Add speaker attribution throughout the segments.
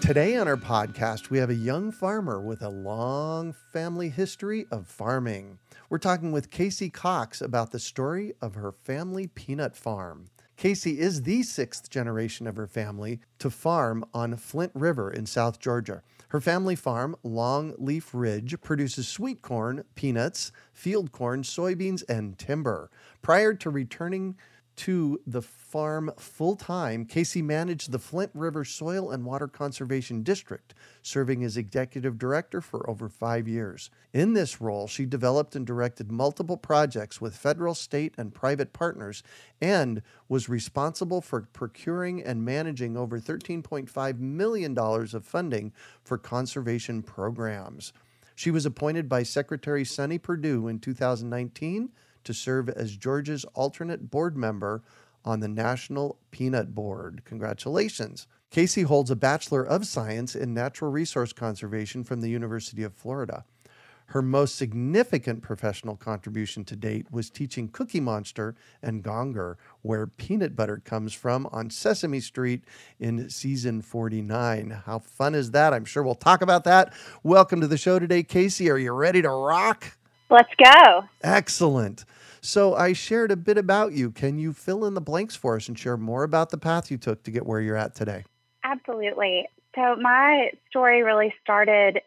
Speaker 1: Today on our podcast, we have a young farmer with a long family history of farming. We're talking with Casey Cox about the story of her family peanut farm. Casey is the sixth generation of her family to farm on Flint River in South Georgia. Her family farm, Longleaf Ridge, produces sweet corn, peanuts, field corn, soybeans, and timber. Prior to returning to the farm full time, Casey managed the Flint River Soil and Water Conservation District, serving as executive director for over five years. In this role, she developed and directed multiple projects with federal, state, and private partners and was responsible for procuring and managing over $13.5 million of funding for conservation programs. She was appointed by Secretary Sonny Perdue in 2019 to serve as Georgia's alternate board member on the National Peanut Board. Congratulations. Casey holds a Bachelor of Science in Natural Resource Conservation from the University of Florida. Her most significant professional contribution to date was teaching Cookie Monster and Gonger, where peanut butter comes from on Sesame Street in season 49. How fun is that? I'm sure we'll talk about that. Welcome to the show today, Casey. Are you ready to rock?
Speaker 2: Let's go.
Speaker 1: Excellent. So I shared a bit about you. Can you fill in the blanks for us and share more about the path you took to get where you're at today?
Speaker 2: Absolutely. So my story really started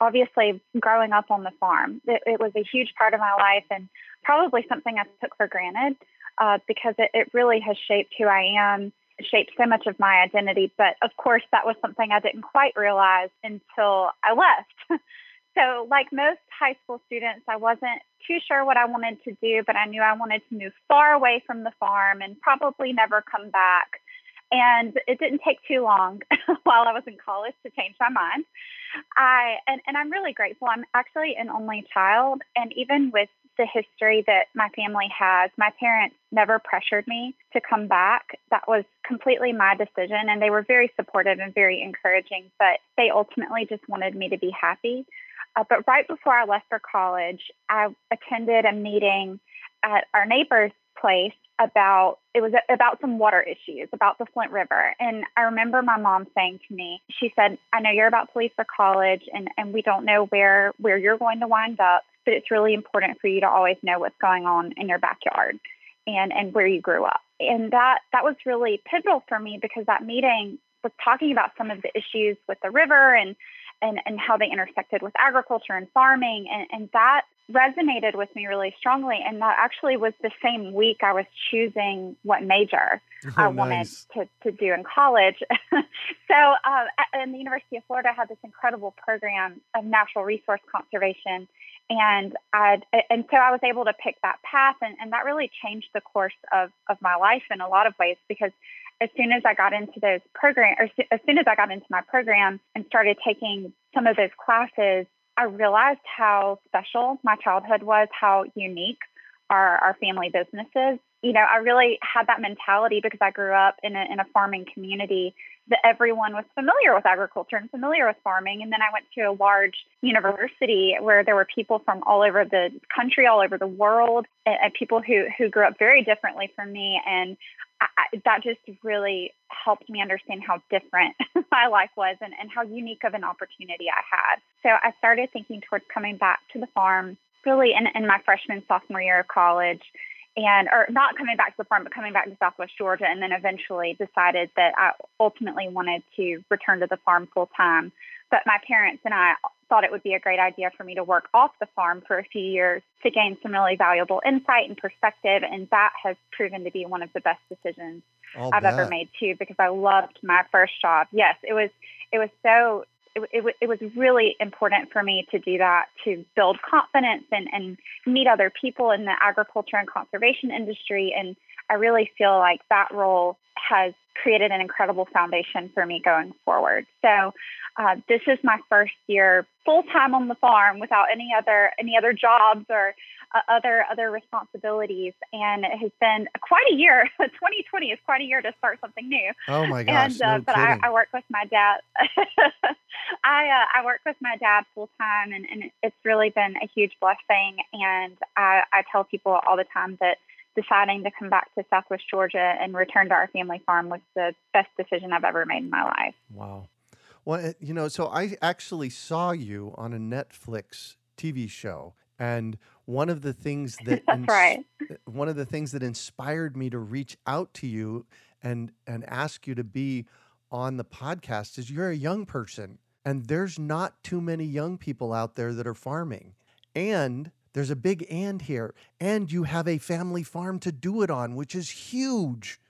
Speaker 2: obviously growing up on the farm. It, it was a huge part of my life and probably something I took for granted uh, because it, it really has shaped who I am, shaped so much of my identity. But of course, that was something I didn't quite realize until I left. So, like most high school students, I wasn't too sure what I wanted to do, but I knew I wanted to move far away from the farm and probably never come back. And it didn't take too long while I was in college to change my mind. I and, and I'm really grateful. I'm actually an only child, and even with the history that my family has, my parents never pressured me to come back. That was completely my decision, and they were very supportive and very encouraging. But they ultimately just wanted me to be happy. Uh, but right before I left for college, I attended a meeting at our neighbor's place about it was about some water issues about the Flint River. And I remember my mom saying to me, she said, "I know you're about to leave for college, and and we don't know where where you're going to wind up, but it's really important for you to always know what's going on in your backyard." and and where you grew up. And that that was really pivotal for me because that meeting was talking about some of the issues with the river and and, and how they intersected with agriculture and farming. And, and that resonated with me really strongly. And that actually was the same week I was choosing what major oh, I wanted nice. to, to do in college. so, uh, at, the University of Florida, I had this incredible program of natural resource conservation. And I and so I was able to pick that path, and, and that really changed the course of, of my life in a lot of ways because as soon as I got into those program, or as soon as I got into my program and started taking some of those classes, I realized how special my childhood was, how unique our, our family businesses. You know, I really had that mentality because I grew up in a, in a farming community that everyone was familiar with agriculture and familiar with farming. And then I went to a large university where there were people from all over the country, all over the world, and, and people who, who grew up very differently from me. And I, that just really helped me understand how different my life was and, and how unique of an opportunity I had. So I started thinking towards coming back to the farm really in, in my freshman, sophomore year of college and or not coming back to the farm, but coming back to Southwest Georgia, and then eventually decided that I ultimately wanted to return to the farm full time. But my parents and I thought it would be a great idea for me to work off the farm for a few years to gain some really valuable insight and perspective, and that has proven to be one of the best decisions
Speaker 1: I'll
Speaker 2: I've
Speaker 1: bet.
Speaker 2: ever made too because I loved my first job. Yes, it was it was so it, it, it was really important for me to do that to build confidence and, and meet other people in the agriculture and conservation industry. And I really feel like that role has created an incredible foundation for me going forward. So uh, this is my first year full time on the farm without any other any other jobs or uh, other other responsibilities, and it has been quite a year. 2020 is quite a year to start something new.
Speaker 1: Oh my gosh!
Speaker 2: and uh,
Speaker 1: no
Speaker 2: but I. I work with my dad. I uh, I work with my dad full time, and, and it's really been a huge blessing. And I, I tell people all the time that deciding to come back to Southwest Georgia and return to our family farm was the best decision I've ever made in my life.
Speaker 1: Wow. Well, you know, so I actually saw you on a Netflix TV show, and one of the things that ins-
Speaker 2: right.
Speaker 1: one of the things that inspired me to reach out to you and and ask you to be on the podcast is you're a young person, and there's not too many young people out there that are farming, and there's a big and here, and you have a family farm to do it on, which is huge.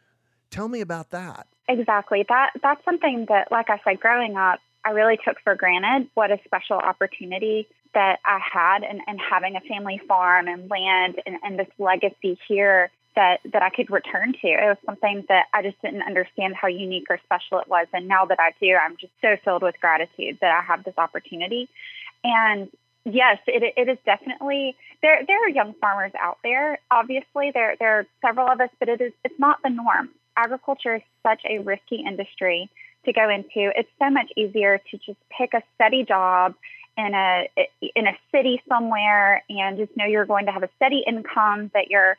Speaker 1: Tell me about that.
Speaker 2: Exactly. That that's something that, like I said, growing up, I really took for granted. What a special opportunity that I had, and, and having a family farm and land and, and this legacy here that that I could return to. It was something that I just didn't understand how unique or special it was, and now that I do, I'm just so filled with gratitude that I have this opportunity. And yes, it, it is definitely there. There are young farmers out there. Obviously, there there are several of us, but it is it's not the norm. Agriculture is such a risky industry to go into. It's so much easier to just pick a steady job in a in a city somewhere and just know you're going to have a steady income that you're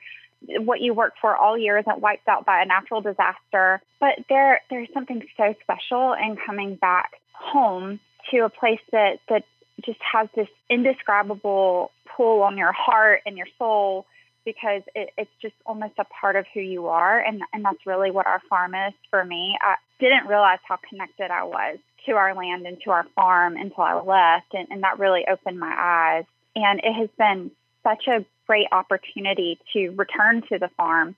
Speaker 2: what you work for all year isn't wiped out by a natural disaster. But there there's something so special in coming back home to a place that that just has this indescribable pull on your heart and your soul because it, it's just almost a part of who you are and and that's really what our farm is for me. I didn't realize how connected I was to our land and to our farm until I left and, and that really opened my eyes. And it has been such a great opportunity to return to the farm.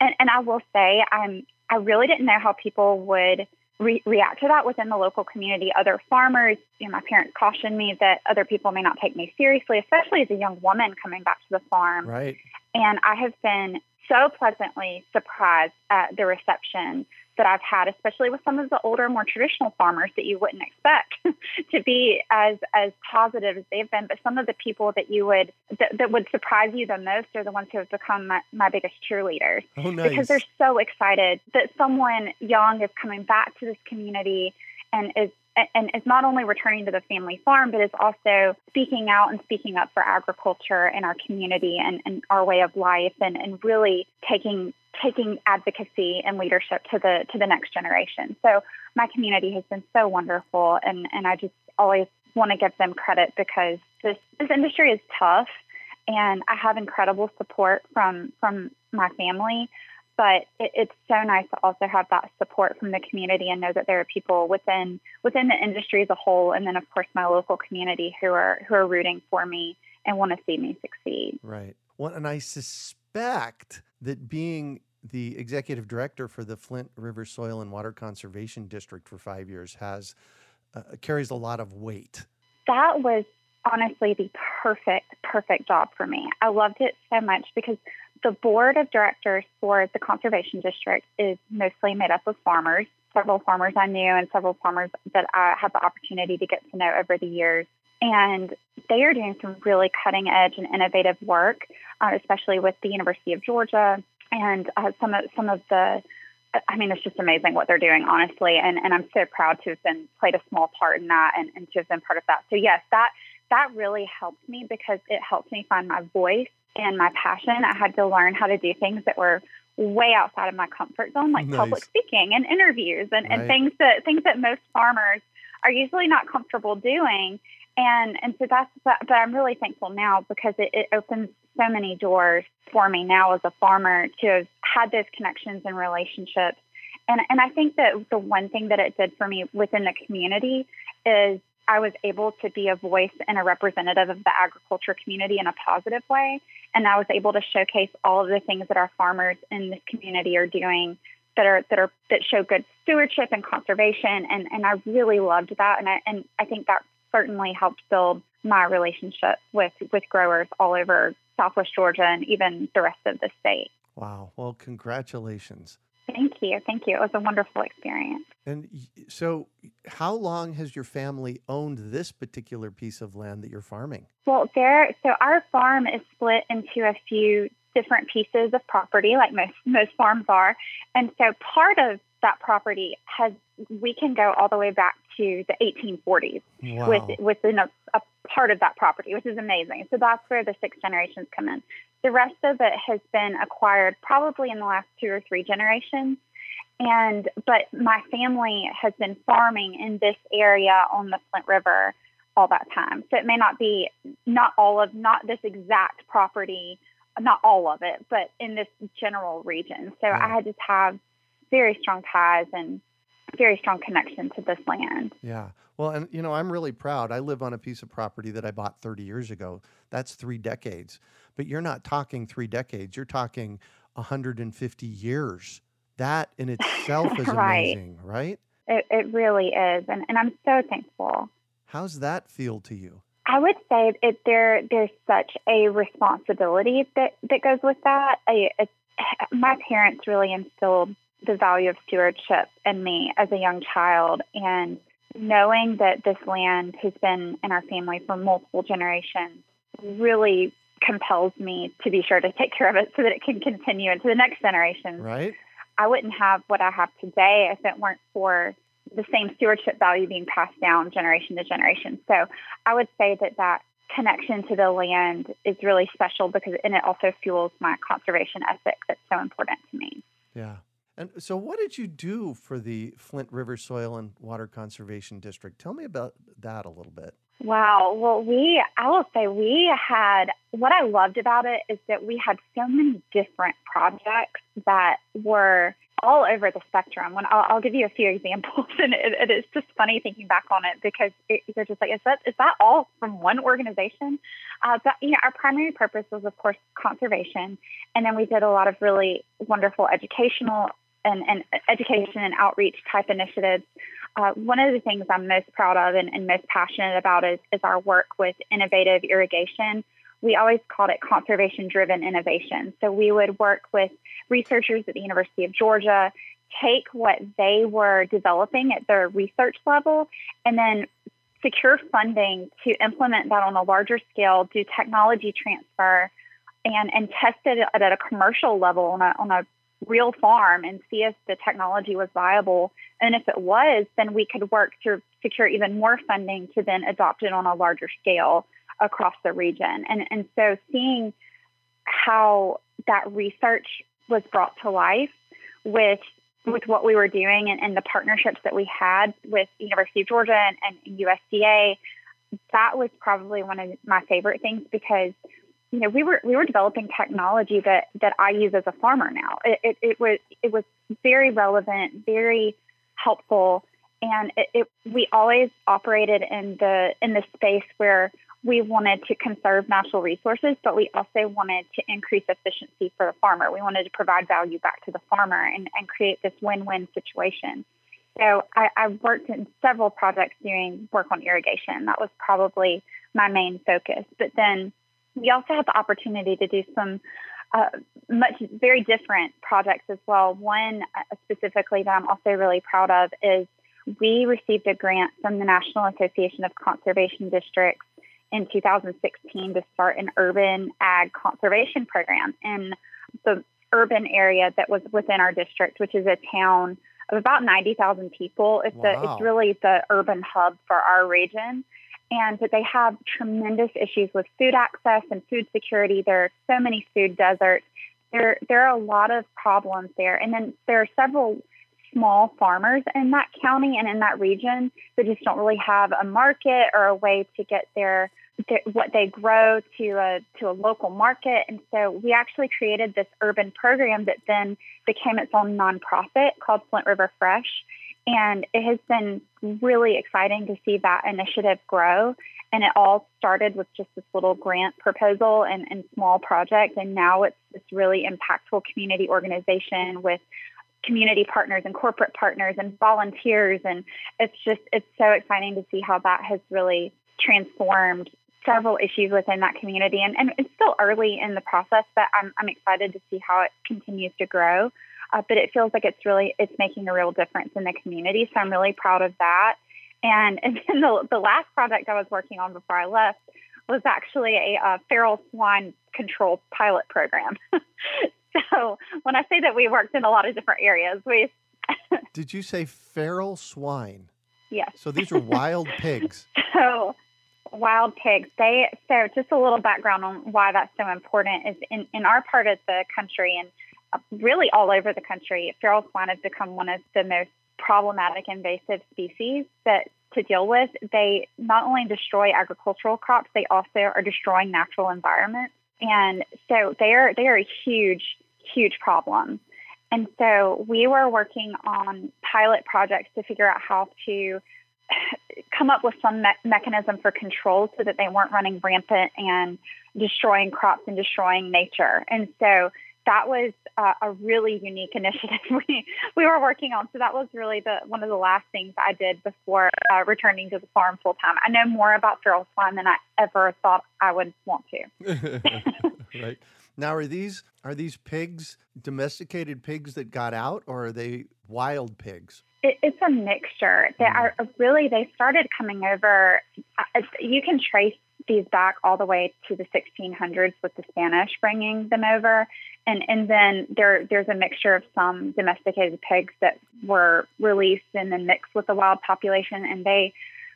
Speaker 2: And and I will say I'm I really didn't know how people would re- react to that within the local community. Other farmers, you know, my parents cautioned me that other people may not take me seriously, especially as a young woman coming back to the farm.
Speaker 1: Right.
Speaker 2: And I have been so pleasantly surprised at the reception that I've had, especially with some of the older, more traditional farmers that you wouldn't expect to be as as positive as they've been. But some of the people that you would that, that would surprise you the most are the ones who have become my, my biggest cheerleaders
Speaker 1: Oh, nice.
Speaker 2: because they're so excited that someone young is coming back to this community and is and is not only returning to the family farm, but is also speaking out and speaking up for agriculture in our community and, and our way of life and, and really taking taking advocacy and leadership to the to the next generation. So my community has been so wonderful and, and I just always want to give them credit because this this industry is tough and I have incredible support from from my family but it, it's so nice to also have that support from the community and know that there are people within within the industry as a whole, and then of course my local community who are who are rooting for me and want to see me succeed.
Speaker 1: Right. Well, and I suspect that being the executive director for the Flint River Soil and Water Conservation District for five years has uh, carries a lot of weight.
Speaker 2: That was honestly the perfect perfect job for me. I loved it so much because the board of directors for the conservation district is mostly made up of farmers. Several farmers I knew and several farmers that I had the opportunity to get to know over the years. And they are doing some really cutting edge and innovative work, uh, especially with the University of Georgia and uh, some of some of the. I mean, it's just amazing what they're doing, honestly, and and I'm so proud to have been played a small part in that and, and to have been part of that. So yes, that that really helped me because it helped me find my voice and my passion. I had to learn how to do things that were way outside of my comfort zone, like
Speaker 1: Nice.
Speaker 2: public speaking and interviews and,
Speaker 1: Right.
Speaker 2: and things that things that most farmers are usually not comfortable doing. And and so that's but, but I'm really thankful now because it, it opens so many doors for me now as a farmer to have had those connections and relationships. And, and I think that the one thing that it did for me within the community is I was able to be a voice and a representative of the agriculture community in a positive way. And I was able to showcase all of the things that our farmers in this community are doing that are that are that show good stewardship and conservation. And and I really loved that. And I and I think that certainly helped build my relationship with with growers all over Southwest Georgia and even the rest of the state.
Speaker 1: Wow. Well, congratulations.
Speaker 2: Thank you. Thank you. It was a wonderful experience.
Speaker 1: And so, how long has your family owned this particular piece of land that you're farming?
Speaker 2: Well, there. So our farm is split into a few different pieces of property, like most most farms are, and so part of that property has we can go all the way back to the 1840s wow. with within a, a part of that property, which is amazing. So that's where the six generations come in. The rest of it has been acquired probably in the last two or three generations. And but my family has been farming in this area on the Flint River all that time. So it may not be not all of not this exact property, not all of it, but in this general region. So yeah. I had to have very strong ties and very strong connection to this land.
Speaker 1: Yeah. Well, and you know, I'm really proud. I live on a piece of property that I bought 30 years ago. That's three decades. But you're not talking three decades, you're talking 150 years. That in itself is right. amazing, right?
Speaker 2: It, it really is. And, and I'm so thankful.
Speaker 1: How's that feel to you?
Speaker 2: I would say it, there there's such a responsibility that, that goes with that. I, it, my parents really instilled the value of stewardship in me as a young child and knowing that this land has been in our family for multiple generations really compels me to be sure to take care of it so that it can continue into the next generation.
Speaker 1: Right.
Speaker 2: I wouldn't have what I have today if it weren't for the same stewardship value being passed down generation to generation. So I would say that that connection to the land is really special because and it also fuels my conservation ethic that's so important to me.
Speaker 1: Yeah. And so, what did you do for the Flint River Soil and Water Conservation District? Tell me about that a little bit.
Speaker 2: Wow. Well, we, I will say, we had what I loved about it is that we had so many different projects that were all over the spectrum. When I'll, I'll give you a few examples, and it, it is just funny thinking back on it because it, you're just like, is that is that all from one organization? Uh, but you know, our primary purpose was, of course, conservation, and then we did a lot of really wonderful educational and, and education and outreach type initiatives. Uh, one of the things I'm most proud of and, and most passionate about is, is our work with innovative irrigation. We always called it conservation driven innovation. So we would work with researchers at the University of Georgia, take what they were developing at their research level, and then secure funding to implement that on a larger scale, do technology transfer, and, and test it at a commercial level on a, on a real farm and see if the technology was viable. And if it was, then we could work to secure even more funding to then adopt it on a larger scale across the region. And, and so seeing how that research was brought to life with with what we were doing and, and the partnerships that we had with University of Georgia and, and USDA, that was probably one of my favorite things because you know, we were we were developing technology that that I use as a farmer now. It, it, it was it was very relevant, very helpful, and it, it, we always operated in the in the space where we wanted to conserve natural resources, but we also wanted to increase efficiency for the farmer. We wanted to provide value back to the farmer and, and create this win-win situation. So I, I worked in several projects doing work on irrigation. That was probably my main focus. But then we also had the opportunity to do some uh, much very different projects as well. One uh, specifically that I'm also really proud of is we received a grant from the National Association of Conservation Districts in 2016 to start an urban ag conservation program in the urban area that was within our district, which is a town of about 90,000 people. It's wow. a, it's really the urban hub for our region and that they have tremendous issues with food access and food security. There are so many food deserts. There, there are a lot of problems there. And then there are several small farmers in that county and in that region that just don't really have a market or a way to get their what they grow to a to a local market. And so we actually created this urban program that then became its own nonprofit called Flint River Fresh. And it has been really exciting to see that initiative grow. And it all started with just this little grant proposal and, and small project. And now it's this really impactful community organization with community partners and corporate partners and volunteers. And it's just, it's so exciting to see how that has really transformed several issues within that community. And, and it's still early in the process, but I'm, I'm excited to see how it continues to grow. Uh, but it feels like it's really, it's making a real difference in the community. So I'm really proud of that. And, and then the, the last project I was working on before I left was actually a, a feral swine control pilot program. so when I say that we worked in a lot of different areas, we.
Speaker 1: Did you say feral swine?
Speaker 2: Yes.
Speaker 1: So these are wild pigs.
Speaker 2: So wild pigs. They so just a little background on why that's so important is in in our part of the country and uh, really all over the country, feral swine has become one of the most problematic invasive species that to deal with. They not only destroy agricultural crops, they also are destroying natural environments. And so they are they are a huge, huge problem. And so we were working on pilot projects to figure out how to come up with some me- mechanism for control so that they weren't running rampant and destroying crops and destroying nature. And so that was uh, a really unique initiative we, we were working on. So that was really the one of the last things I did before uh, returning to the farm full time. I know more about feral swine than I ever thought I would want to.
Speaker 1: right now, are these are these pigs domesticated pigs that got out, or are they wild pigs?
Speaker 2: It, it's a mixture. They mm. are really they started coming over. Uh, you can trace these back all the way to the 1600s with the Spanish bringing them over, and and then there there's a mixture of some domesticated pigs that were released and then mixed with the wild population, and they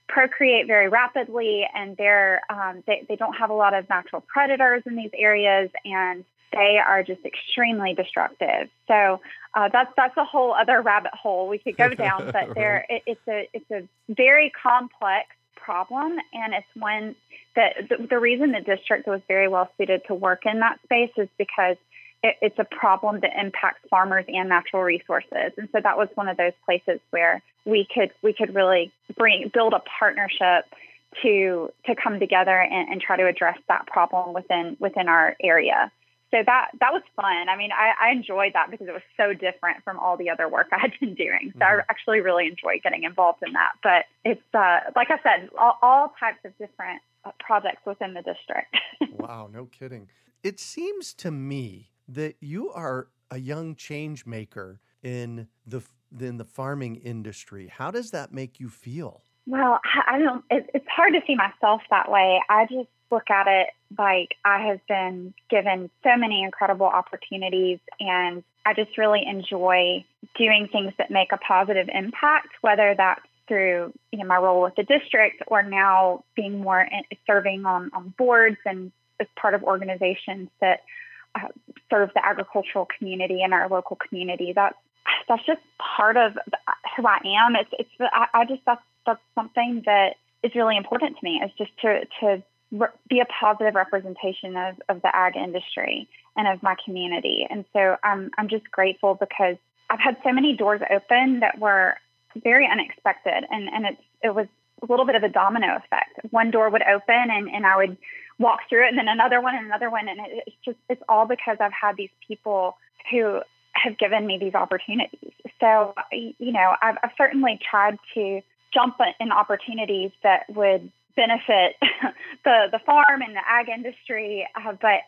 Speaker 2: procreate very rapidly, and they're um, they they don't have a lot of natural predators in these areas, and they are just extremely destructive. So uh, that's that's a whole other rabbit hole we could go down. But there, it, it's a it's a very complex problem, and it's one that the, the reason the district was very well suited to work in that space is because it, it's a problem that impacts farmers and natural resources, and so that was one of those places where we could we could really bring build a partnership to to come together and, and try to address that problem within within our area so that that was fun. I mean, I, I, enjoyed that because it was so different from all the other work I had been doing. So mm-hmm. I actually really enjoyed getting involved in that. But it's uh, like I said, all, all types of different uh, projects within the district.
Speaker 1: wow, no kidding. It seems to me that you are a young change maker in the in the farming industry. How does that make you feel?
Speaker 2: Well, I don't. It, it's hard to see myself that way. I just look at it like I have been given so many incredible opportunities, and I just really enjoy doing things that make a positive impact, whether that's through you know my role with the district or now being more in, serving on, on boards and as part of organizations that uh, serve the agricultural community in our local community. That's that's just part of who I am. It's it's I, I just that's that's something that is really important to me. Is just to to be a positive representation of, of the ag industry and of my community. And so I'm I'm just grateful because I've had so many doors open that were very unexpected and, and it's it was a little bit of a domino effect. One door would open and, and I would walk through it and then another one and another one and it's just it's all because I've had these people who have given me these opportunities. So you know, I've, I've certainly tried to jump in opportunities that would benefit the the farm and the ag industry, uh, but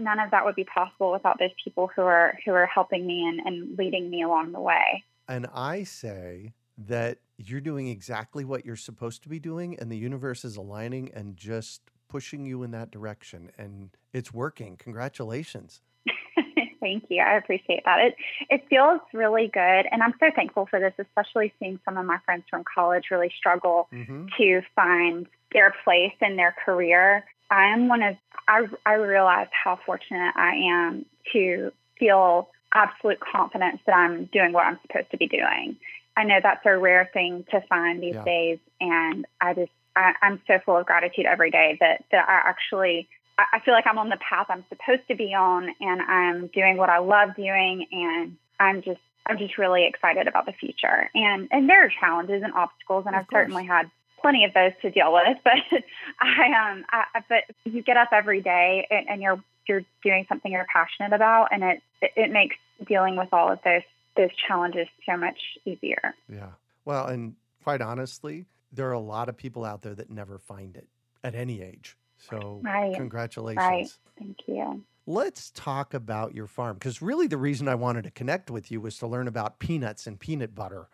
Speaker 2: none of that would be possible without those people who are who are helping me and, and leading me along the way.
Speaker 1: And I say that you're doing exactly what you're supposed to be doing, and the universe is aligning and just pushing you in that direction, and it's working. Congratulations.
Speaker 2: Thank you. I appreciate that. It it feels really good, and I'm so thankful for this, especially seeing some of my friends from college really struggle mm-hmm. to find their place in their career. I am one of I I realize how fortunate I am to feel absolute confidence that I'm doing what I'm supposed to be doing. I know that's a rare thing to find these yeah. days, and I just I, am so full of gratitude every day that that I actually I feel like I'm on the path I'm supposed to be on, and I'm doing what I love doing, and I'm just I'm just really excited about the future. And and there are challenges and obstacles, and of I've course. certainly had plenty of those to deal with. But I um I, but you get up every day and, and you're you're doing something you're passionate about, and it it makes dealing with all of those those challenges so much easier.
Speaker 1: Yeah. Well, and quite honestly, there are a lot of people out there that never find it at any age. So, right. congratulations.
Speaker 2: Right. Thank you.
Speaker 1: Let's talk about your farm because really the reason I wanted to connect with you was to learn about peanuts and peanut butter.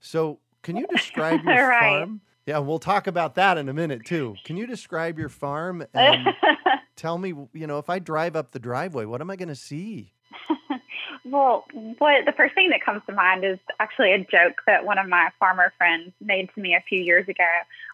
Speaker 1: So, can you describe your right. farm? Yeah, we'll talk about that in a minute too. Can you describe your farm and tell me, you know, if I drive up the driveway, what am I going to see?
Speaker 2: Well, what the first thing that comes to mind is actually a joke that one of my farmer friends made to me a few years ago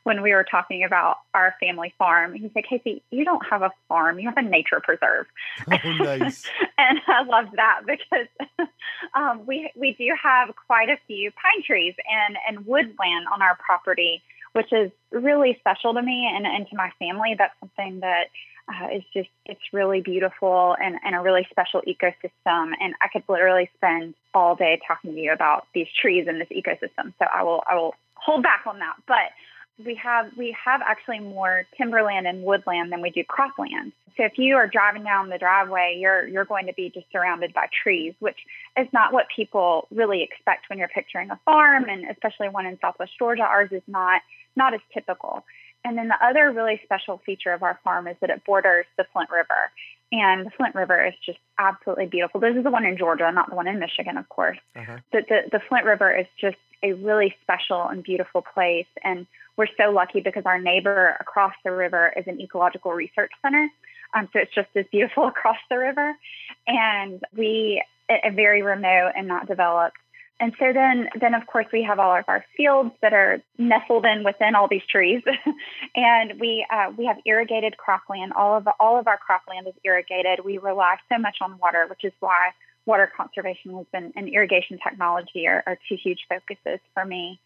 Speaker 2: when we were talking about our family farm. He said, Casey, you don't have a farm, you have a nature preserve.
Speaker 1: Oh, nice.
Speaker 2: and I love that because um, we we do have quite a few pine trees and, and woodland on our property, which is really special to me and, and to my family. That's something that uh, it's just it's really beautiful and, and a really special ecosystem. And i could literally spend all day talking to you about these trees and this ecosystem. So i will i will hold back on that. But we have we have actually more timberland and woodland than we do cropland so if you are driving down the driveway you're you're going to be just surrounded by trees which is not what people really expect when you're picturing a farm and especially one in southwest georgia ours is not not as typical and then the other really special feature of our farm is that it borders the Flint River. And the Flint River is just absolutely beautiful. This is the one in Georgia, not the one in Michigan, of course. Uh-huh. But the, the Flint River is just a really special and beautiful place. And we're so lucky because our neighbor across the river is an ecological research center. Um, so it's just as beautiful across the river. And we, a very remote and not developed and so then, then of course we have all of our fields that are nestled in within all these trees, and we uh, we have irrigated cropland. All of all of our cropland is irrigated. We rely so much on water, which is why water conservation has been and irrigation technology are, are two huge focuses for me.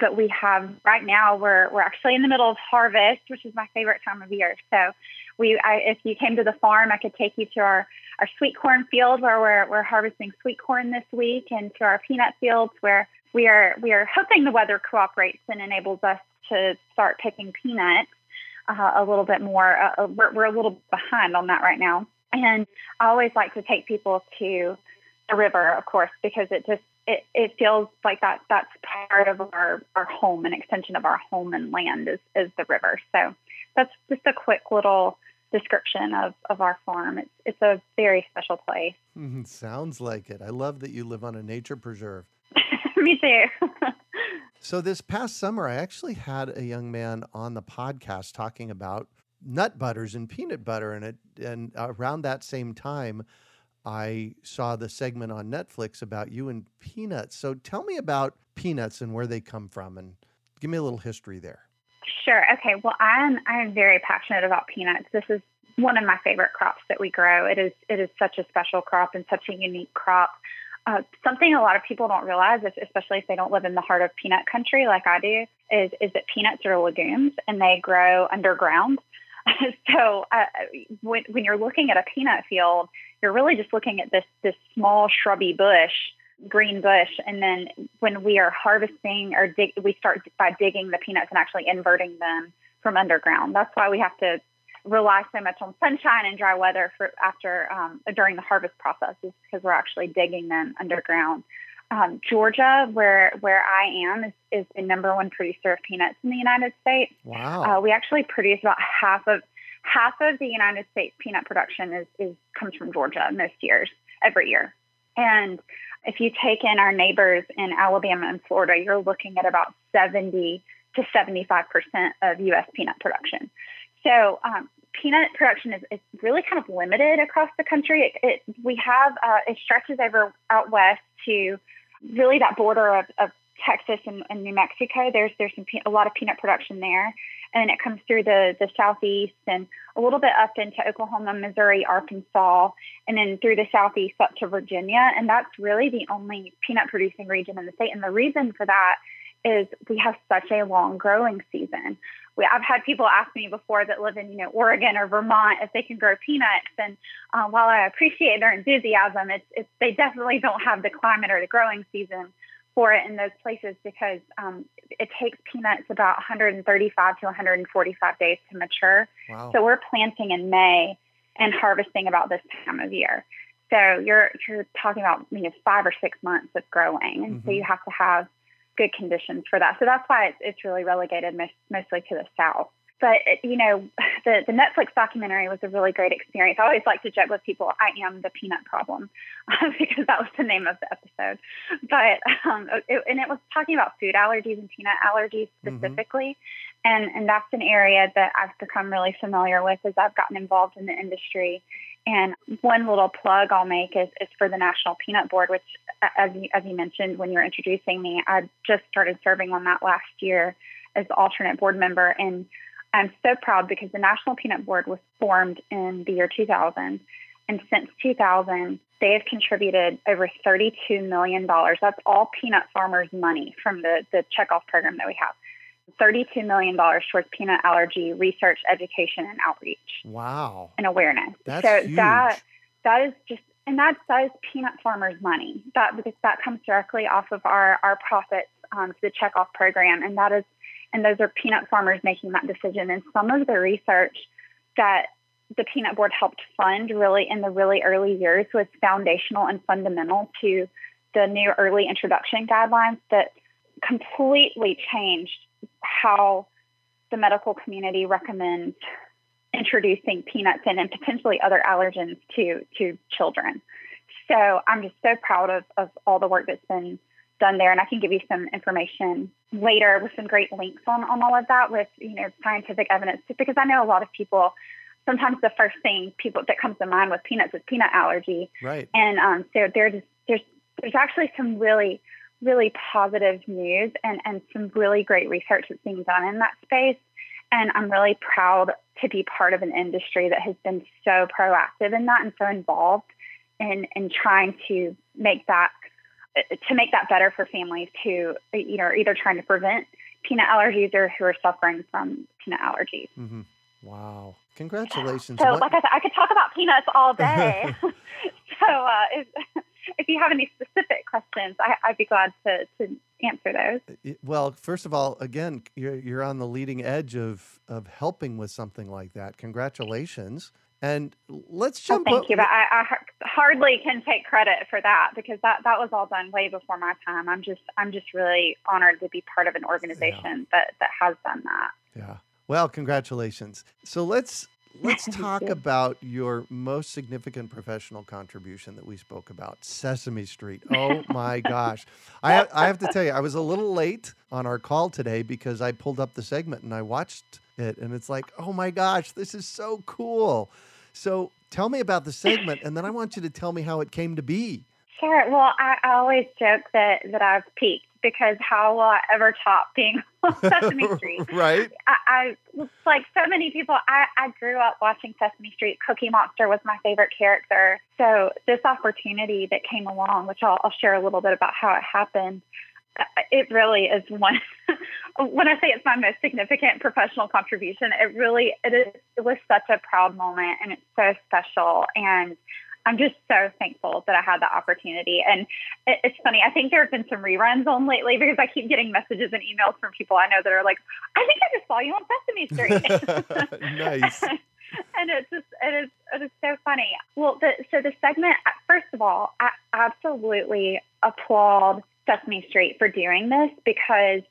Speaker 2: But we have right now we're we're actually in the middle of harvest, which is my favorite time of year. So we I, if you came to the farm, I could take you to our our sweet corn field where we're, we're harvesting sweet corn this week and to our peanut fields where we are we are hoping the weather cooperates and enables us to start picking peanuts uh, a little bit more. Uh, uh, we're, we're a little behind on that right now. And I always like to take people to the river, of course, because it just it, it feels like that that's part of our, our home, an extension of our home and land is, is the river. So that's just a quick little description of, of our farm. It's it's a very special place.
Speaker 1: Mm, sounds like it. I love that you live on a nature preserve.
Speaker 2: Me too.
Speaker 1: so this past summer, I actually had a young man on the podcast talking about nut butters and peanut butter, and it and around that same time. I saw the segment on Netflix about you and peanuts. So tell me about peanuts and where they come from and give me a little history there.
Speaker 2: Sure. Okay. Well, I'm I'm very passionate about peanuts. This is one of my favorite crops that we grow. It is it is such a special crop and such a unique crop. Uh, something a lot of people don't realize, especially if they don't live in the heart of peanut country like I do, is is that peanuts are legumes and they grow underground. so uh, when when you're looking at a peanut field, you're really just looking at this this small shrubby bush green bush. And then when we are harvesting or dig, we start by digging the peanuts and actually inverting them from underground. That's why we have to rely so much on sunshine and dry weather for after um, during the harvest process is because we're actually digging them underground. Um, Georgia, where where I am, is, is the number one producer of peanuts in the United States.
Speaker 1: Wow!
Speaker 2: Uh, we actually produce about half of half of the United States peanut production is, is comes from Georgia most years every year. And if you take in our neighbors in Alabama and Florida, you're looking at about 70 to 75% of U.S. peanut production. So, um, peanut production is, is, really kind of limited across the country. It, it we have uh, it stretches over out west to really that border of, of Texas and, and, New Mexico. There's there's some a lot of peanut production there, and then it comes through the the southeast and a little bit up into Oklahoma, Missouri, Arkansas, and then through the southeast up to Virginia. And that's really the only peanut producing region in the state. And the reason for that is we have such a long growing season. we, I've had people ask me before that live in, you know, Oregon or Vermont if they can grow peanuts. And uh, while I appreciate their enthusiasm, it's, it's they definitely don't have the climate or the growing season for it in those places because um, it takes peanuts about 135 to 145 days to mature. Wow. So we're planting in May and harvesting about this time of year. So you're you're talking about you know five or six months of growing, and mm-hmm. so you have to have good conditions for that. So that's why it's, it's really relegated mostly to the south. But you know, the the Netflix documentary was a really great experience. I always like to joke with people, I am the peanut problem, because that was the name of the episode. But um, it, and it was talking about food allergies and peanut allergies mm-hmm. specifically, mm-hmm. and and that's an area that I've become really familiar with as I've gotten involved in the industry. And one little plug I'll make is, is for the National Peanut Board, which, as you, as you mentioned when you were introducing me, I just started serving on that last year as the alternate board member. And I'm so proud because the National Peanut Board was formed in the year 2000. And since 2000, they have contributed over $32 million. That's all peanut farmers' money from the, the checkoff program that we have. $32 million towards peanut allergy research, education, and outreach.
Speaker 1: Wow.
Speaker 2: And awareness.
Speaker 1: That's
Speaker 2: so
Speaker 1: huge.
Speaker 2: that that is just and that's that is peanut farmers' money. That because that comes directly off of our our profits um, to the checkoff program, and that is and those are peanut farmers making that decision. And some of the research that the peanut board helped fund really in the really early years was foundational and fundamental to the new early introduction guidelines that completely changed how the medical community recommends introducing peanuts in and potentially other allergens to to children. So I'm just so proud of, of all the work that's been done there. And I can give you some information later with some great links on, on all of that with, you know, scientific evidence because I know a lot of people sometimes the first thing people that comes to mind with peanuts is peanut allergy.
Speaker 1: Right.
Speaker 2: And um, so there's there's there's actually some really really positive news and, and some really great research that's being done in that space. And I'm really proud to be part of an industry that has been so proactive in that and so involved in, in trying to make that to make that better for families who you know are either trying to prevent peanut allergies or who are suffering from peanut allergies.
Speaker 1: Mm-hmm. Wow! Congratulations.
Speaker 2: So, what? like I said, I could talk about peanuts all day. so, uh, if you have any specific questions, I, would be glad to, to answer those.
Speaker 1: Well, first of all, again, you're, you're on the leading edge of, of helping with something like that. Congratulations. And let's jump.
Speaker 2: thank you, but I, I, hardly can take credit for that because that, that was all done way before my time. I'm just I'm just really honored to be part of an organization yeah. that that has done that.
Speaker 1: Yeah. Well, congratulations. So let's let's talk about your most significant professional contribution that we spoke about Sesame Street. Oh my gosh. I, I have to tell you, I was a little late on our call today because I pulled up the segment and I watched it, and it's like, oh my gosh, this is so cool. So tell me about the segment, and then I want you to tell me how it came to be.
Speaker 2: Sure. Well, I, always joke that, that I've peaked because how will I ever top being on Sesame Street?
Speaker 1: right.
Speaker 2: I, I like so many people. I, I grew up watching Sesame Street. Cookie Monster was my favorite character. So this opportunity that came along, which I'll, I'll share a little bit about how it happened. It really is one. when I say it's my most significant professional contribution, it really it is. It was such a proud moment, and it's so special. And I'm just so thankful that I had the opportunity. And it, it's funny, I think there have been some reruns on lately because I keep getting messages and emails from people I know that are like, I think I just saw you on Sesame
Speaker 1: Street. nice.
Speaker 2: and it's just it is it is so funny. Well, the, so the segment first of all, I absolutely applaud Sesame Street for doing this because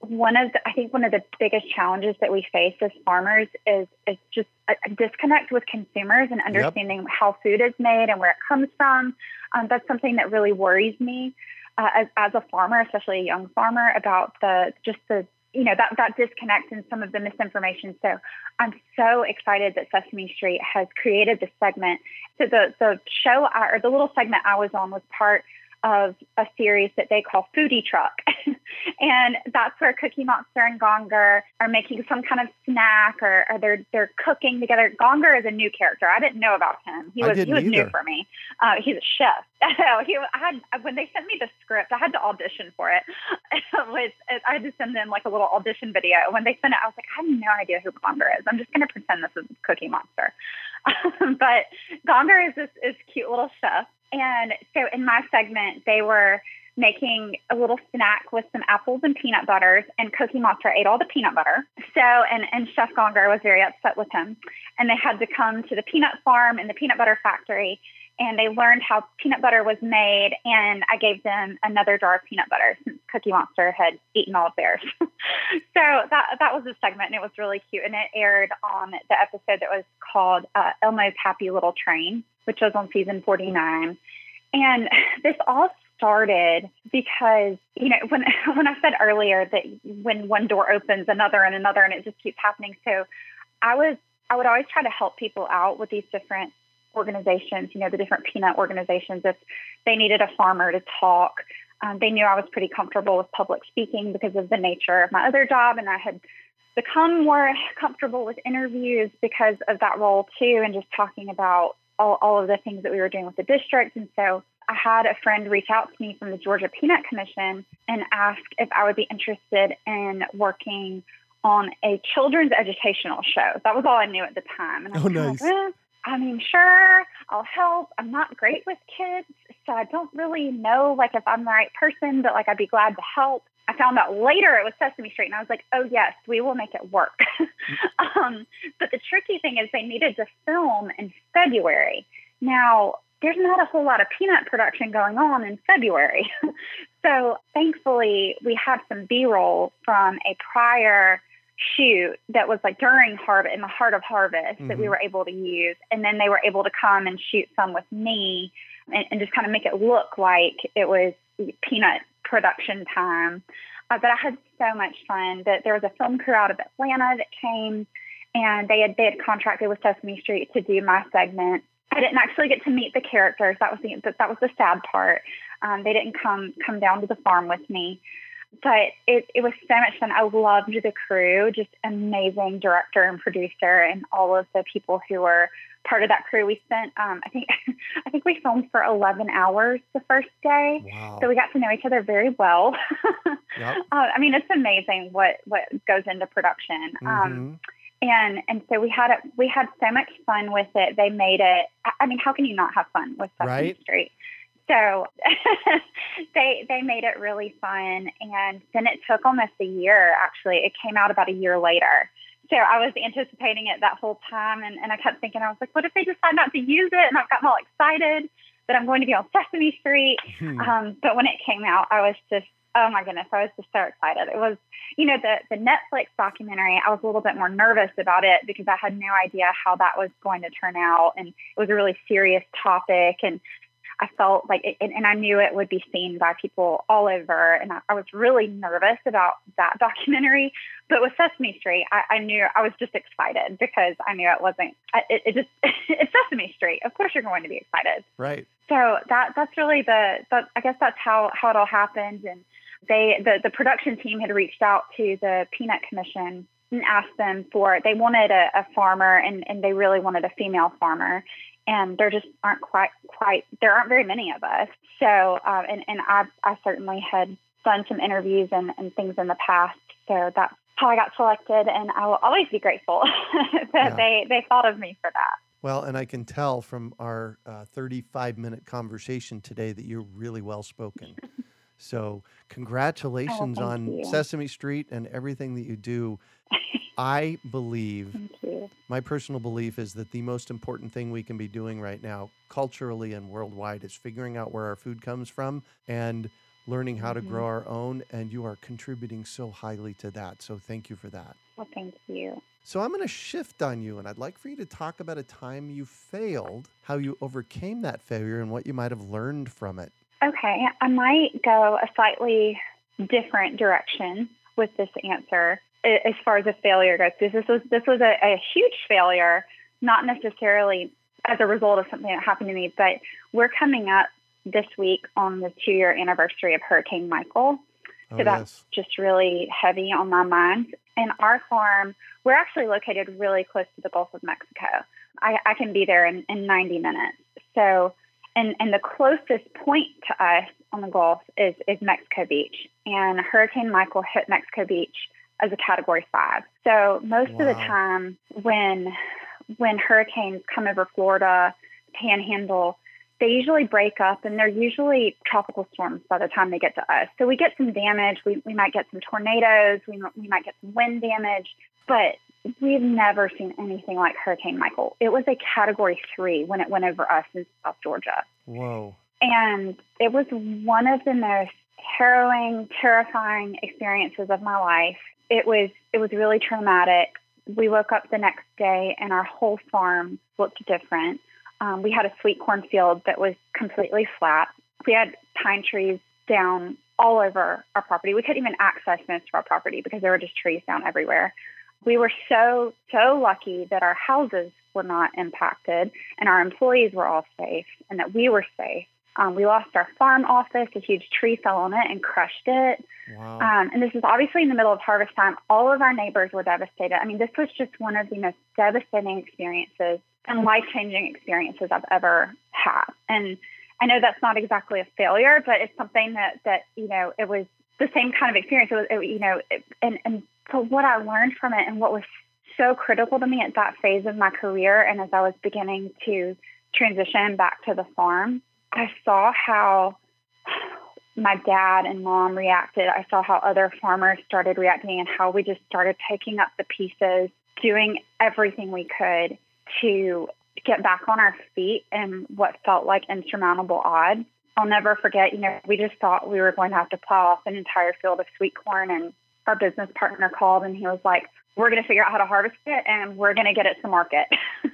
Speaker 2: one of the, I think one of the biggest challenges that we face as farmers is is just a, disconnect with consumers and understanding yep. how food is made and where it comes from. Um, that's something that really worries me uh, as, as a farmer, especially a young farmer, about the just the you know that that disconnect and some of the misinformation. So I'm so excited that Sesame Street has created this segment. So the the show or the little segment I was on was part of a series that they call Foodie Truck. and that's where Cookie Monster and Gonger are making some kind of snack or, or they're they're cooking together. Gonger is a new character. I didn't know about him. He was he was either. new for me. Uh, he's a chef. he I had when they sent me the script, I had to audition for it. it was, I had to send them like a little audition video. When they sent it, I was like, I have no idea who Gonger is. I'm just going to pretend this is Cookie Monster. but Gonger is this is cute little chef and so in my segment, they were making a little snack with some apples and peanut butters, and Cookie Monster ate all the peanut butter. So, and, and Chef Gonger was very upset with him. And they had to come to the peanut farm and the peanut butter factory, and they learned how peanut butter was made. And I gave them another jar of peanut butter since Cookie Monster had eaten all of theirs. so that that was a segment, and it was really cute. And it aired on the episode that was called uh, Elmo's Happy Little Train which was on season 49. And this all started because you know when when I said earlier that when one door opens another and another and it just keeps happening so I was I would always try to help people out with these different organizations you know the different peanut organizations if they needed a farmer to talk um, they knew I was pretty comfortable with public speaking because of the nature of my other job and I had become more comfortable with interviews because of that role too and just talking about all, all of the things that we were doing with the district. And so I had a friend reach out to me from the Georgia Peanut Commission and ask if I would be interested in working on a children's educational show. That was all I knew at the time.
Speaker 1: And I oh, nice.
Speaker 2: Like, eh, I mean, sure, I'll help. I'm not great with kids, so I don't really know like if I'm the right person, but like I'd be glad to help. I found out later it was Sesame Street, and I was like, oh, yes, we will make it work. um, but the tricky thing is they needed to film in February. Now, there's not a whole lot of peanut production going on in February. so thankfully, we had some B roll from a prior shoot that was like during harvest in the heart of harvest mm-hmm. that we mm-hmm. were able to use and then they were able to come and shoot some with me and, and just kind of make it look like it was peanut production time. Uh, but I had so much fun that there was a film crew out of Atlanta that came and they had they had contracted with Sesame Street to do my segment. I didn't actually get to meet the characters. That was the that was the sad part. Um, they didn't come come down to the farm with me, but it it was so much fun. I loved the crew, just amazing director and producer, and all of the people who were part of that crew. We spent, um, I think, I think we filmed for 11 hours the first day. Wow. So we got to know each other very well. yep. uh, I mean, it's amazing what, what goes into production. Um, mm-hmm. Um, and, and so we had it, we had so much fun with it. They made it, I mean, how can you not have fun with Sesame right? Street? So they they made it really fun, and then it took almost a year. Actually, it came out about a year later so I was anticipating it that whole time, and, and I kept thinking, I was like, what if they decide not to use it? And I've gotten all excited that I'm going to be on Sesame Street. Hmm. Um, but when it came out, I was just, oh my goodness, I was just so excited. It was, you know, the the Netflix documentary. I was a little bit more nervous about it because I had no idea how that was going to turn out, and it was a really serious topic, and I felt like, it, and, and, I knew it would be seen by people all over. And I, I, was really nervous about that documentary. But with Sesame Street, I, I knew I was just excited because I knew it wasn't, it, it just, it's Sesame Street. Of course you're going to be excited.
Speaker 1: Right.
Speaker 2: So that, that's really the, that, I guess that's how, how it all happened. And they, the, the production team had reached out to the Peanut Commission and asked them for, they wanted a, a farmer and, and they really wanted a female farmer and there just aren't quite quite there aren't very many of us. So um, and and I I certainly had done some interviews and, and things in the past. So that's how I got selected, and I will always be grateful that yeah. they they thought of me for that.
Speaker 1: Well, and I can tell from our uh, 35 minute conversation today that you're really well spoken. so, congratulations oh, on you. Sesame Street and everything that you do. I believe, my personal belief is that the most important thing we can be doing right now, culturally and worldwide, is figuring out where our food comes from and learning how to mm-hmm. grow our own. And you are contributing so highly to that. So thank you for that.
Speaker 2: Well, thank you.
Speaker 1: So I'm going to shift on you, and I'd like for you to talk about a time you failed, how you overcame that failure, and what you might have learned from it.
Speaker 2: Okay, I might go a slightly different direction with this answer as far as a failure goes. This, this was this was a, a huge failure, not necessarily as a result of something that happened to me, but we're coming up this week on the two year anniversary of Hurricane Michael. So
Speaker 1: Oh,
Speaker 2: that's
Speaker 1: yes.
Speaker 2: just really heavy on my mind. And our farm, we're actually located really close to the Gulf of Mexico. I, I can be there in, in 90 minutes. So, and, and the closest point to us on the Gulf is, is Mexico Beach. And Hurricane Michael hit Mexico Beach as a category five. So most of the time when when hurricanes come over Florida, panhandle, they usually break up and they're usually tropical storms by the time they get to us. So we get some damage. We, we might get some tornadoes. We, we might get some wind damage, but we've never seen anything like Hurricane Michael. It was a category three when it went over us in South Georgia.
Speaker 1: Whoa.
Speaker 2: And it was one of the most harrowing, terrifying experiences of my life. It was it was really traumatic. We woke up the next day and our whole farm looked different. Um, we had a sweet corn field that was completely flat. We had pine trees down all over our property. We couldn't even access most of our property because there were just trees down everywhere. We were so, so lucky that our houses were not impacted and our employees were all safe and that we were safe. Um, we lost our farm office. A huge tree fell on it and crushed it.
Speaker 1: Wow.
Speaker 2: Um, and this is obviously in the middle of harvest time. All of our neighbors were devastated. I mean, this was just one of the most devastating experiences and life changing experiences I've ever had. And I know that's not exactly a failure, but it's something that, that you know, it was the same kind of experience. It was, it, you know, it, and, and so what I learned from it and what was so critical to me at that phase of my career and as I was beginning to transition back to the farm, I saw how my dad and mom reacted. I saw how other farmers started reacting and how we just started picking up the pieces, doing everything we could to get back on our feet in what felt like insurmountable odds. I'll never forget, you know, we just thought we were going to have to plow off an entire field of sweet corn and our business partner called and he was like, We're gonna figure out how to harvest it and we're gonna get it to market.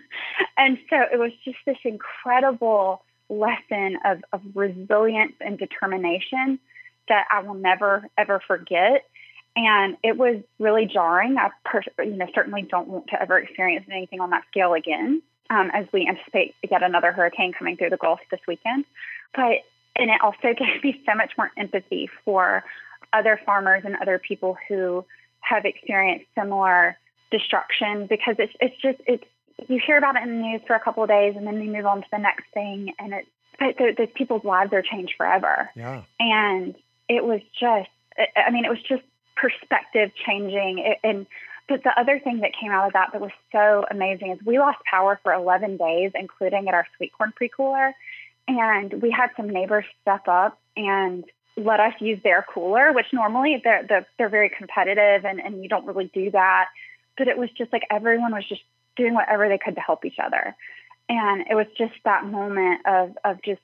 Speaker 2: and so it was just this incredible lesson of, of resilience and determination that I will never ever forget. And it was really jarring. I per- you know certainly don't want to ever experience anything on that scale again, um, as we anticipate yet another hurricane coming through the Gulf this weekend. But and it also gave me so much more empathy for other farmers and other people who have experienced similar destruction because it's it's just it's you hear about it in the news for a couple of days and then you move on to the next thing and it's those people's lives are changed forever.
Speaker 1: Yeah.
Speaker 2: and it was just i mean it was just perspective changing. It- and but the other thing that came out of that that was so amazing is we lost power for 11 days including at our sweet corn pre-cooler. And we had some neighbors step up and let us use their cooler which normally they're they're, they're very competitive and, and you don't really do that. But it was just like everyone was just doing whatever they could to help each other and it was just that moment of of just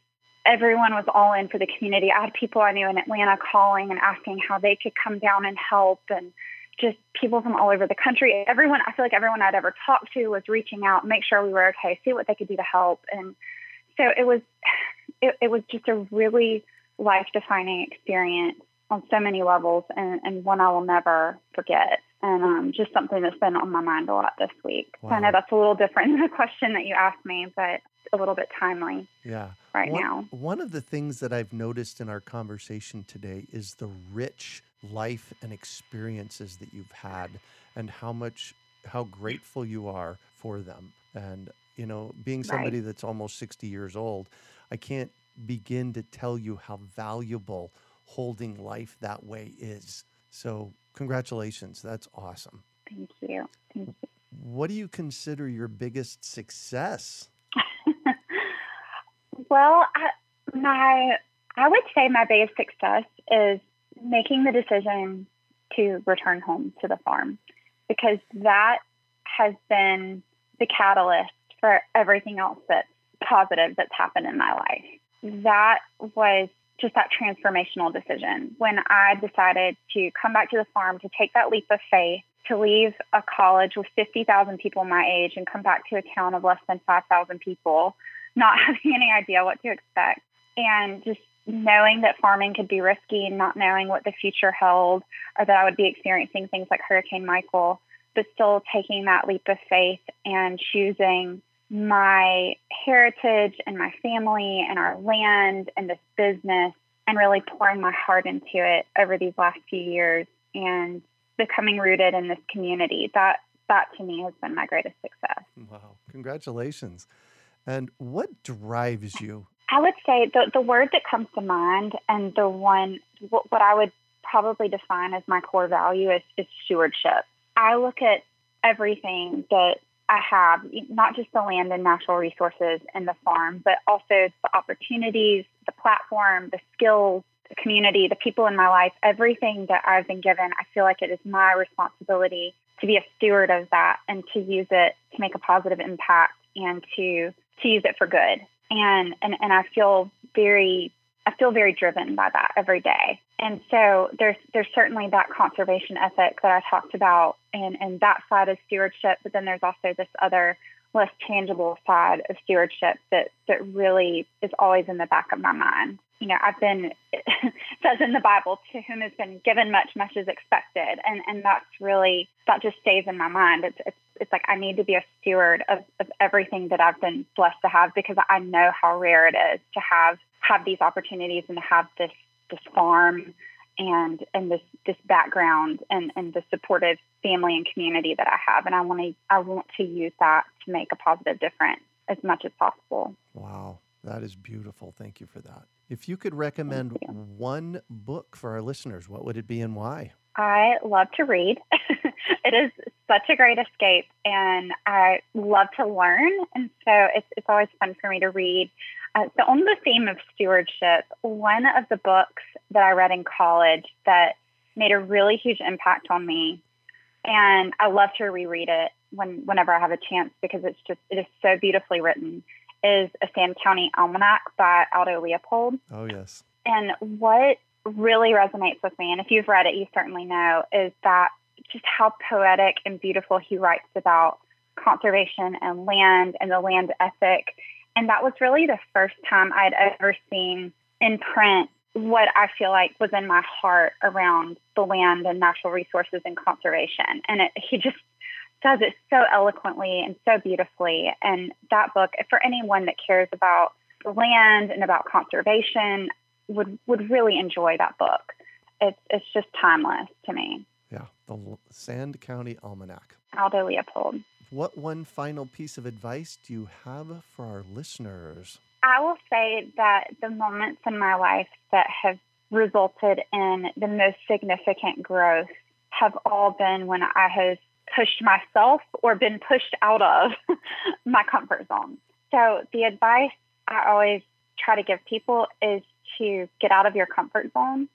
Speaker 2: everyone was all in for the community. I had people I knew in Atlanta calling and asking how they could come down and help and just people from all over the country. Everyone I feel like everyone I'd ever talked to was reaching out, make sure we were okay, see what they could do to help. And so it was it, it was just a really life defining experience on so many levels and, and one I will never forget. And um, just something that's been on my mind a lot this week. So I know that's a little different than the question that you asked me, but a little bit timely
Speaker 1: Yeah.
Speaker 2: right
Speaker 1: one,
Speaker 2: now.
Speaker 1: One of the things that I've noticed in our conversation today is the rich life and experiences that you've had and how much how grateful you are for them. And you know, being
Speaker 2: Right.
Speaker 1: somebody that's almost 60 years old, I can't begin to tell you how valuable holding life that way is. So, congratulations. That's awesome.
Speaker 2: Thank you. Thank you.
Speaker 1: What do you consider your biggest success?
Speaker 2: well, I, my I would say my biggest success is making the decision to return home to the farm because that has been the catalyst for everything else that's positive that's happened in my life. That was just that transformational decision when I decided to come back to the farm to take that leap of faith to leave a college with 50,000 people my age and come back to a town of less than 5,000 people, not having any idea what to expect, and just knowing that farming could be risky, not knowing what the future held, or that I would be experiencing things like Hurricane Michael, but still taking that leap of faith and choosing my heritage and my family and our land and this business and really pouring my heart into it over these last few years and becoming rooted in this community. That that to me has been my greatest success.
Speaker 1: Wow. Congratulations. And what drives you?
Speaker 2: I would say the, the word that comes to mind and the one, what, what I would probably define as my core value is, is stewardship. I look at everything that I have, not just the land and natural resources and the farm, but also the opportunities, the platform, the skills, the community, the people in my life, everything that I've been given. I feel like it is my responsibility to be a steward of that and to use it to make a positive impact and to to use it for good. And and and I feel very I feel very driven by that every day. And so there's there's certainly that conservation ethic that I talked about and, and that side of stewardship, but then there's also this other less tangible side of stewardship that that really is always in the back of my mind you know, I've been says in the Bible, to whom has been given much, much is expected, and and that's really that just stays in my mind. It's it's it's like I need to be a steward of, of everything that I've been blessed to have because I know how rare it is to have have these opportunities and to have this this farm and and this this background and and the supportive family and community that I have, and I want to I want to use that to make a positive difference as much as possible.
Speaker 1: Wow. That is beautiful. Thank you for that. If you could recommend you. one book for our listeners, what would it be and why?
Speaker 2: I love to read. it is such a great escape, and I love to learn. And so it's, it's always fun for me to read. Uh, so, on the theme of stewardship, one of the books that I read in college that made a really huge impact on me, and I love to reread it when whenever I have a chance because it's just it is so beautifully written is a Sand County Almanac by Aldo Leopold.
Speaker 1: Oh, yes.
Speaker 2: And what really resonates with me, and if you've read it, you certainly know, is that just how poetic and beautiful he writes about conservation and land and the land ethic. And that was really the first time I'd ever seen in print what I feel like was in my heart around the land and natural resources and conservation. And it, he just does it so eloquently and so beautifully. And that book, for anyone that cares about the land and about conservation, would would really enjoy that book. It's it's just timeless to me.
Speaker 1: Yeah, the Sand County Almanac.
Speaker 2: Aldo Leopold.
Speaker 1: What one final piece of advice do you have for our listeners?
Speaker 2: I will say that the moments in my life that have resulted in the most significant growth have all been when I have pushed myself or been pushed out of my comfort zone. So the advice I always try to give people is to get out of your comfort zone.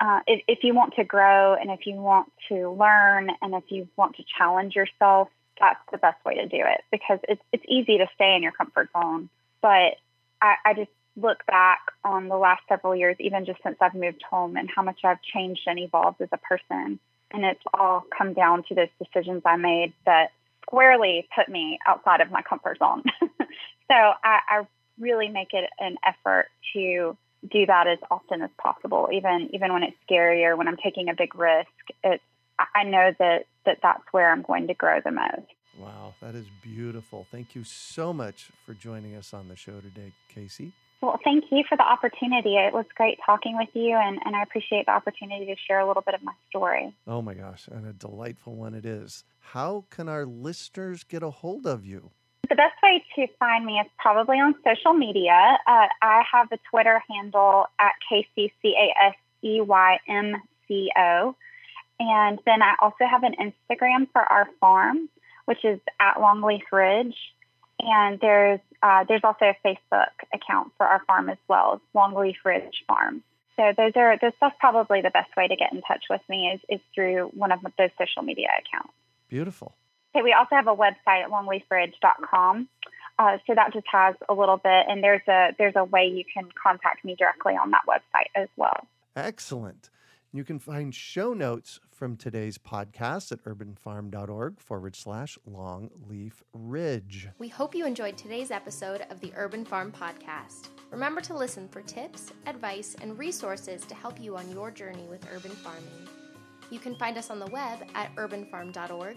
Speaker 2: Uh, if, if, you want to grow and if you want to learn and if you want to challenge yourself, that's the best way to do it because it's it's easy to stay in your comfort zone. But I, I just look back on the last several years, even just since I've moved home, and how much I've changed and evolved as a person. And it's all come down to those decisions I made that squarely put me outside of my comfort zone. so I, I really make it an effort to do that as often as possible, even even when it's scary or when I'm taking a big risk. It's I know that, that that's where I'm going to grow the most.
Speaker 1: Wow, that is beautiful. Thank you so much for joining us on the show today, Casey.
Speaker 2: Well, thank you for the opportunity. It was great talking with you, and, and I appreciate the opportunity to share a little bit of my story.
Speaker 1: Oh, my gosh, and a delightful one it is. How can our listeners get a hold of you?
Speaker 2: The best way to find me is probably on social media. Uh, I have a Twitter handle at KCCASEYMCO. And then I also have an Instagram for our farm, which is at Longleaf Ridge. And there's uh, there's also a Facebook account for our farm as well, Longleaf Ridge Farm. So those are those, that's probably the best way to get in touch with me is, is through one of those social media accounts.
Speaker 1: Beautiful.
Speaker 2: Okay, we also have a website at longleafridge.com. Uh, so that just has a little bit, and there's a there's a way you can contact me directly on that website as well.
Speaker 1: Excellent. You can find show notes from today's podcast at urbanfarm.org forward slash longleaf ridge.
Speaker 3: We hope you enjoyed today's episode of the Urban Farm Podcast. Remember to listen for tips, advice, and resources to help you on your journey with urban farming. You can find us on the web at urbanfarm.org